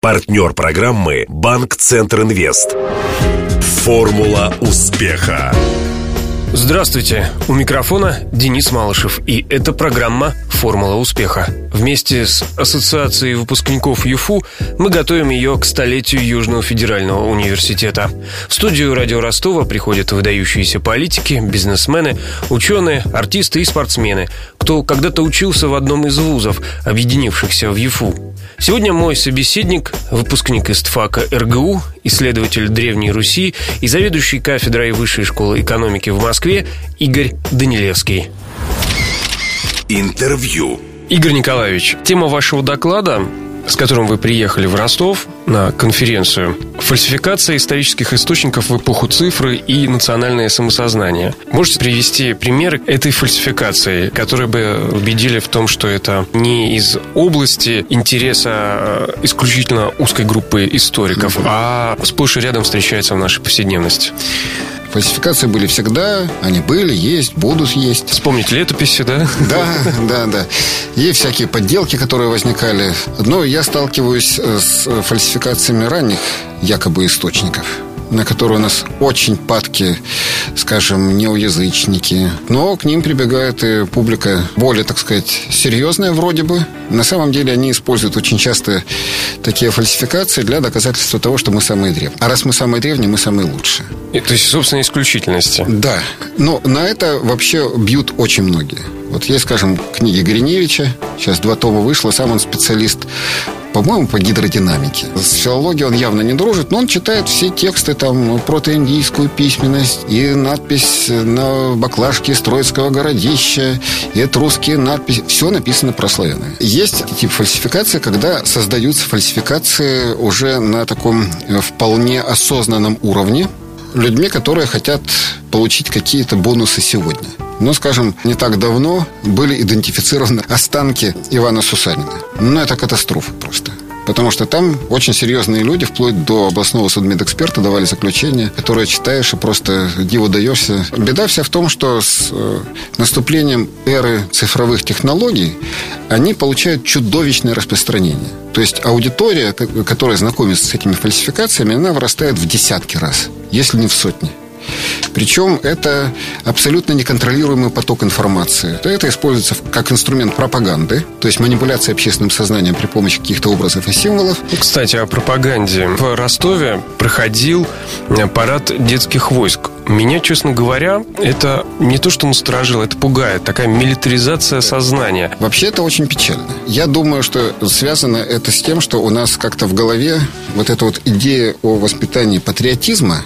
Партнер программы «Банк Центр Инвест». Формула успеха. Здравствуйте, у микрофона Денис Малышев, и это программа «Формула успеха». Вместе с Ассоциацией выпускников ЮФУ мы готовим ее к столетию Южного федерального университета. В студию «Радио Ростова» приходят выдающиеся политики, бизнесмены, ученые, артисты и спортсмены, кто когда-то учился в одном из вузов, объединившихся в ЮФУ. Сегодня мой собеседник, выпускник ИСТФАКа РГУ, исследователь Древней Руси и заведующий кафедрой Высшей школы экономики в Москве Игорь Данилевский. Интервью. Игорь Николаевич, тема вашего доклада с которым вы приехали в Ростов на конференцию «Фальсификация исторических источников в эпоху цифры и национальное самосознание». Можете привести примеры этой фальсификации, которые бы убедили в том, что это не из области интереса э, исключительно узкой группы историков, а сплошь и рядом встречается в нашей повседневности? Фальсификации были всегда, они были, есть, будут есть. Вспомнить летописи, да? Да, да, да. Есть всякие подделки, которые возникали. Но я сталкиваюсь с фальсификациями ранних якобы источников на которые у нас очень падки, скажем, неоязычники. Но к ним прибегает и публика более, так сказать, серьезная вроде бы. На самом деле они используют очень часто такие фальсификации для доказательства того, что мы самые древние. А раз мы самые древние, мы самые лучшие. И, то есть, собственно, исключительности. Да. Но на это вообще бьют очень многие. Вот есть, скажем, книги Гриневича. Сейчас два тома вышло. Сам он специалист по-моему, по гидродинамике. С филологией он явно не дружит, но он читает все тексты там про индийскую письменность и надпись на баклажке Троицкого городища, и этрусские надписи. Все написано про славяны. Есть тип фальсификации, когда создаются фальсификации уже на таком э, вполне осознанном уровне людьми, которые хотят получить какие-то бонусы сегодня. Но, скажем, не так давно были идентифицированы останки Ивана Сусанина. Ну, это катастрофа просто. Потому что там очень серьезные люди, вплоть до областного судмедэксперта, давали заключение, которое читаешь и просто диво даешься. Беда вся в том, что с э, наступлением эры цифровых технологий они получают чудовищное распространение. То есть аудитория, которая знакомится с этими фальсификациями, она вырастает в десятки раз, если не в сотни. Причем это абсолютно неконтролируемый поток информации. Это используется как инструмент пропаганды, то есть манипуляция общественным сознанием при помощи каких-то образов и символов. Кстати, о пропаганде. В Ростове проходил парад детских войск. Меня, честно говоря, это не то, что насторожило, это пугает. Такая милитаризация сознания. Вообще это очень печально. Я думаю, что связано это с тем, что у нас как-то в голове вот эта вот идея о воспитании патриотизма,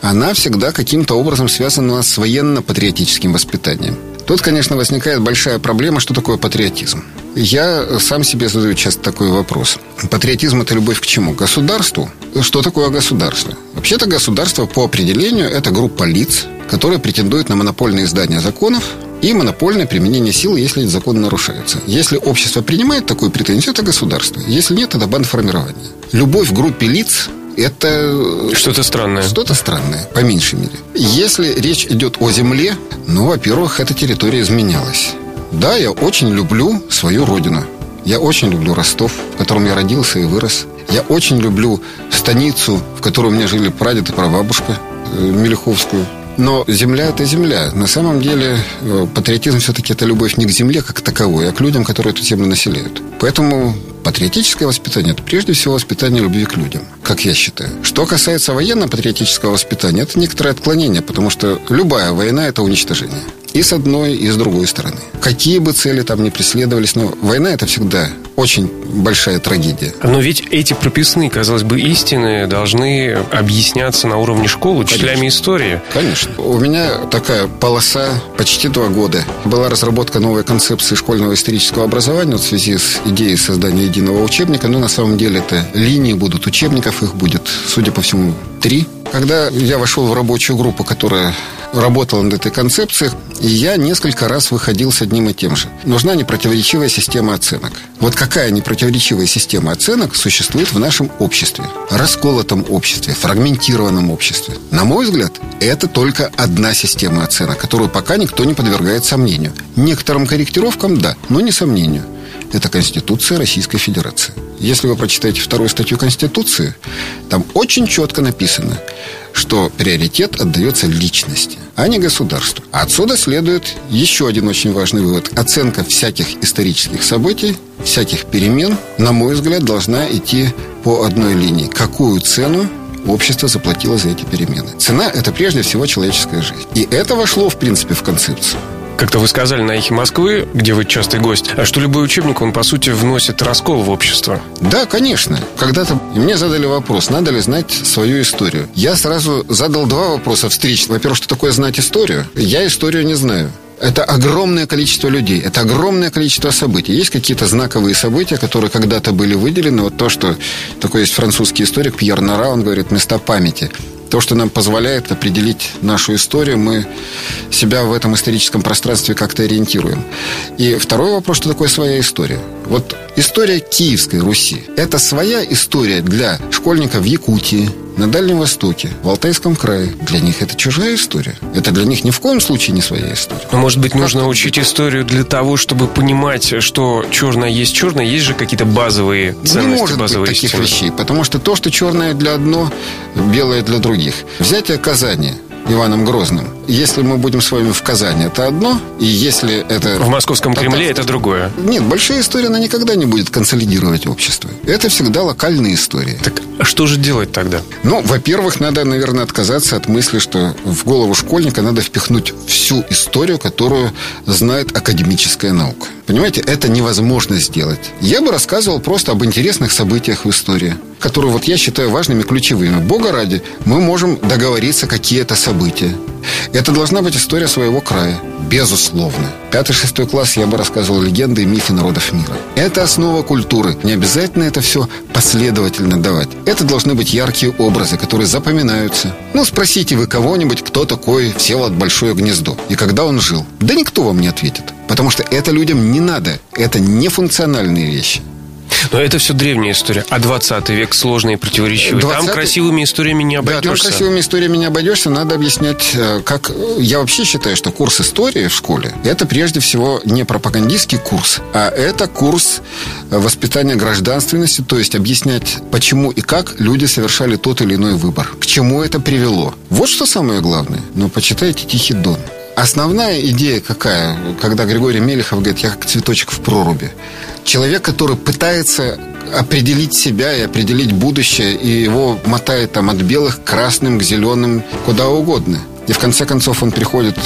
она всегда каким-то образом связана с военно-патриотическим воспитанием. Тут, конечно, возникает большая проблема, что такое патриотизм. Я сам себе задаю часто такой вопрос. Патриотизм – это любовь к чему? К государству? Что такое государство? Вообще-то государство по определению – это группа лиц, которые претендуют на монопольное издание законов и монопольное применение силы, если эти законы нарушаются. Если общество принимает такую претензию, это государство. Если нет, это бандформирование. Любовь в группе лиц это... Что-то странное. Что-то странное, по меньшей мере. Если речь идет о земле, ну, во-первых, эта территория изменялась. Да, я очень люблю свою родину. Я очень люблю Ростов, в котором я родился и вырос. Я очень люблю станицу, в которой у меня жили прадед и прабабушка, э, Мелеховскую. Но земля – это земля. На самом деле э, патриотизм все-таки это любовь не к земле как таковой, а к людям, которые эту землю населяют. Поэтому патриотическое воспитание – это прежде всего воспитание любви к людям, как я считаю. Что касается военно-патриотического воспитания, это некоторое отклонение, потому что любая война – это уничтожение. И с одной, и с другой стороны. Какие бы цели там ни преследовались, но война – это всегда очень большая трагедия. Но ведь эти прописные, казалось бы, истины должны объясняться на уровне школы учителями Конечно. истории. Конечно. У меня такая полоса почти два года. Была разработка новой концепции школьного исторического образования вот в связи с идеей создания единого учебника. Но на самом деле это линии будут учебников, их будет, судя по всему, три. Когда я вошел в рабочую группу, которая работала над этой концепцией, я несколько раз выходил с одним и тем же. Нужна непротиворечивая система оценок. Вот какая непротиворечивая система оценок существует в нашем обществе? Расколотом обществе, фрагментированном обществе. На мой взгляд, это только одна система оценок, которую пока никто не подвергает сомнению. Некоторым корректировкам – да, но не сомнению. Это Конституция Российской Федерации. Если вы прочитаете вторую статью Конституции, там очень четко написано, что приоритет отдается личности, а не государству. Отсюда следует еще один очень важный вывод. Оценка всяких исторических событий, всяких перемен, на мой взгляд, должна идти по одной линии. Какую цену общество заплатило за эти перемены. Цена – это прежде всего человеческая жизнь. И это вошло, в принципе, в концепцию. Как-то вы сказали на «Эхе Москвы», где вы частый гость, а что любой учебник, он, по сути, вносит раскол в общество. Да, конечно. Когда-то мне задали вопрос, надо ли знать свою историю. Я сразу задал два вопроса встречных. Во-первых, что такое знать историю? Я историю не знаю. Это огромное количество людей, это огромное количество событий. Есть какие-то знаковые события, которые когда-то были выделены. Вот то, что такой есть французский историк Пьер Нара, он говорит, места памяти то, что нам позволяет определить нашу историю, мы себя в этом историческом пространстве как-то ориентируем. И второй вопрос, что такое своя история? Вот история Киевской Руси – это своя история для школьников в Якутии, на Дальнем Востоке, в Алтайском крае. Для них это чужая история. Это для них ни в коем случае не своя история. Но, может быть, нужно как учить историю для того, чтобы понимать, что черное есть черное, есть же какие-то базовые ценности, не может базовые быть таких истины. вещей, потому что то, что черное для одно, белое для других. Взятие Казани – Иваном Грозным. Если мы будем с вами в Казани, это одно, и если это... В московском Кремле это другое. Нет, большая история, она никогда не будет консолидировать общество. Это всегда локальные истории. Так а что же делать тогда? Ну, во-первых, надо, наверное, отказаться от мысли, что в голову школьника надо впихнуть всю историю, которую знает академическая наука. Понимаете, это невозможно сделать. Я бы рассказывал просто об интересных событиях в истории, которые вот я считаю важными, ключевыми. Бога ради, мы можем договориться, какие это события. Это должна быть история своего края, безусловно. Пятый-шестой класс я бы рассказывал легенды и мифы народов мира. Это основа культуры. Не обязательно это все последовательно давать. Это должны быть яркие образы, которые запоминаются. Ну, спросите вы кого-нибудь, кто такой Всеволод Большое Гнездо и когда он жил. Да никто вам не ответит. Потому что это людям не надо. Это нефункциональные вещи. Но это все древняя история. А 20 век сложный и противоречивый. 20... Там красивыми историями не обойдешься. Да, там красивыми историями не обойдешься. Надо объяснять, э, как... Я вообще считаю, что курс истории в школе это прежде всего не пропагандистский курс, а это курс воспитания гражданственности, то есть объяснять, почему и как люди совершали тот или иной выбор. К чему это привело. Вот что самое главное. Но почитайте «Тихий дон». Основная идея какая, когда Григорий Мелехов говорит, я как цветочек в проруби. Человек, который пытается определить себя и определить будущее, и его мотает там от белых к красным, к зеленым, куда угодно. И в конце концов он приходит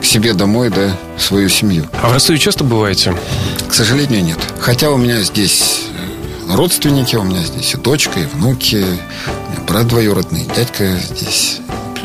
к себе домой, да, в свою семью. А в Ростове часто бываете? К сожалению, нет. Хотя у меня здесь родственники, у меня здесь и дочка, и внуки, у меня брат двоюродный, дядька здесь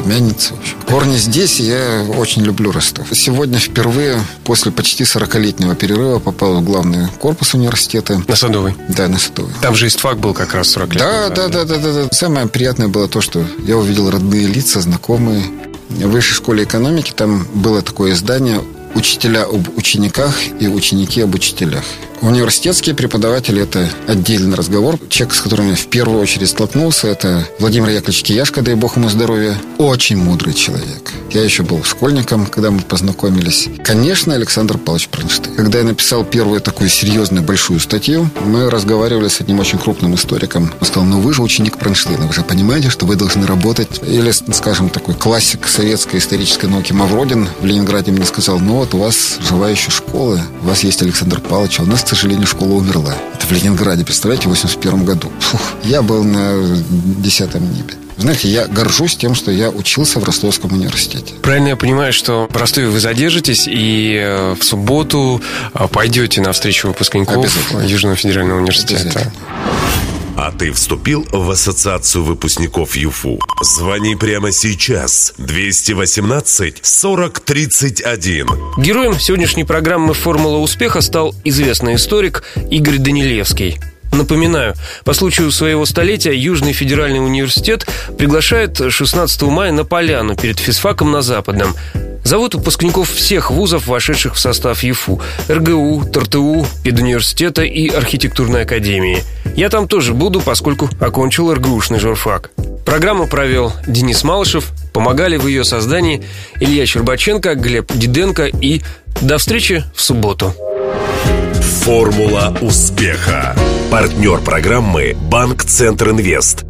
В общем. Корни здесь, я очень люблю Ростов. Сегодня впервые после почти 40-летнего перерыва попал в главный корпус университета. На Садовой? Да, на Садовой. Там же истфак был как раз 40 лет да, Да, да, да, да, да. Самое приятное было то, что я увидел родные лица, знакомые. В высшей школе экономики там было такое издание «Учителя об учениках» и «Ученики об учителях». Университетские преподаватели – это отдельный разговор. Человек, с которым я в первую очередь столкнулся, это Владимир Яковлевич Кияшко, дай бог ему здоровья. Очень мудрый человек. Я еще был школьником, когда мы познакомились. Конечно, Александр Павлович Пронштейн. Когда я написал первую такую серьезную большую статью, мы разговаривали с одним очень крупным историком. Он сказал, ну вы же ученик Пронштейна, вы же понимаете, что вы должны работать. Или, скажем, такой классик советской исторической науки Мавродин в Ленинграде мне сказал, ну вот у вас живая еще школа, у вас есть Александр Павлович, а у нас сожалению, школа умерла. Это в Ленинграде, представляете, в 81 году. Фух, я был на десятом небе. Знаете, я горжусь тем, что я учился в Ростовском университете. Правильно я понимаю, что в Ростове вы задержитесь и э, в субботу э, пойдете на встречу выпускников Южного федерального университета. А ты вступил в ассоциацию выпускников ЮФУ? Звони прямо сейчас. 218 40 31. Героем сегодняшней программы «Формула успеха» стал известный историк Игорь Данилевский. Напоминаю, по случаю своего столетия Южный федеральный университет приглашает 16 мая на поляну перед физфаком на Западном. Зовут выпускников всех вузов, вошедших в состав ЮФУ – РГУ, ТРТУ, педуниверситета и архитектурной академии. Я там тоже буду, поскольку окончил РГУшный журфак. Программу провел Денис Малышев, помогали в ее создании Илья Щербаченко, Глеб Диденко и до встречи в субботу. Формула успеха. Партнер программы «Банк Центр Инвест».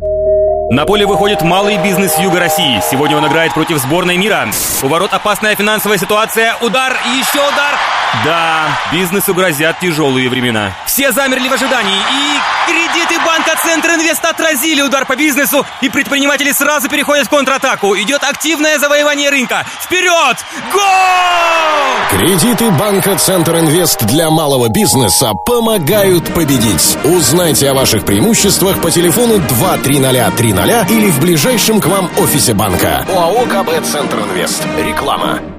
На поле выходит малый бизнес Юга России. Сегодня он играет против сборной мира. У ворот опасная финансовая ситуация. Удар еще удар. Да, бизнесу грозят тяжелые времена. Все замерли в ожидании. И кредиты банка Центр Инвест отразили удар по бизнесу. И предприниматели сразу переходят в контратаку. Идет активное завоевание рынка. Вперед! Гол! Кредиты банка Центр Инвест для малого бизнеса помогают победить. Узнайте о ваших преимуществах по телефону 23030 или в ближайшем к вам офисе банка. ОАО КБ Центр Инвест. Реклама.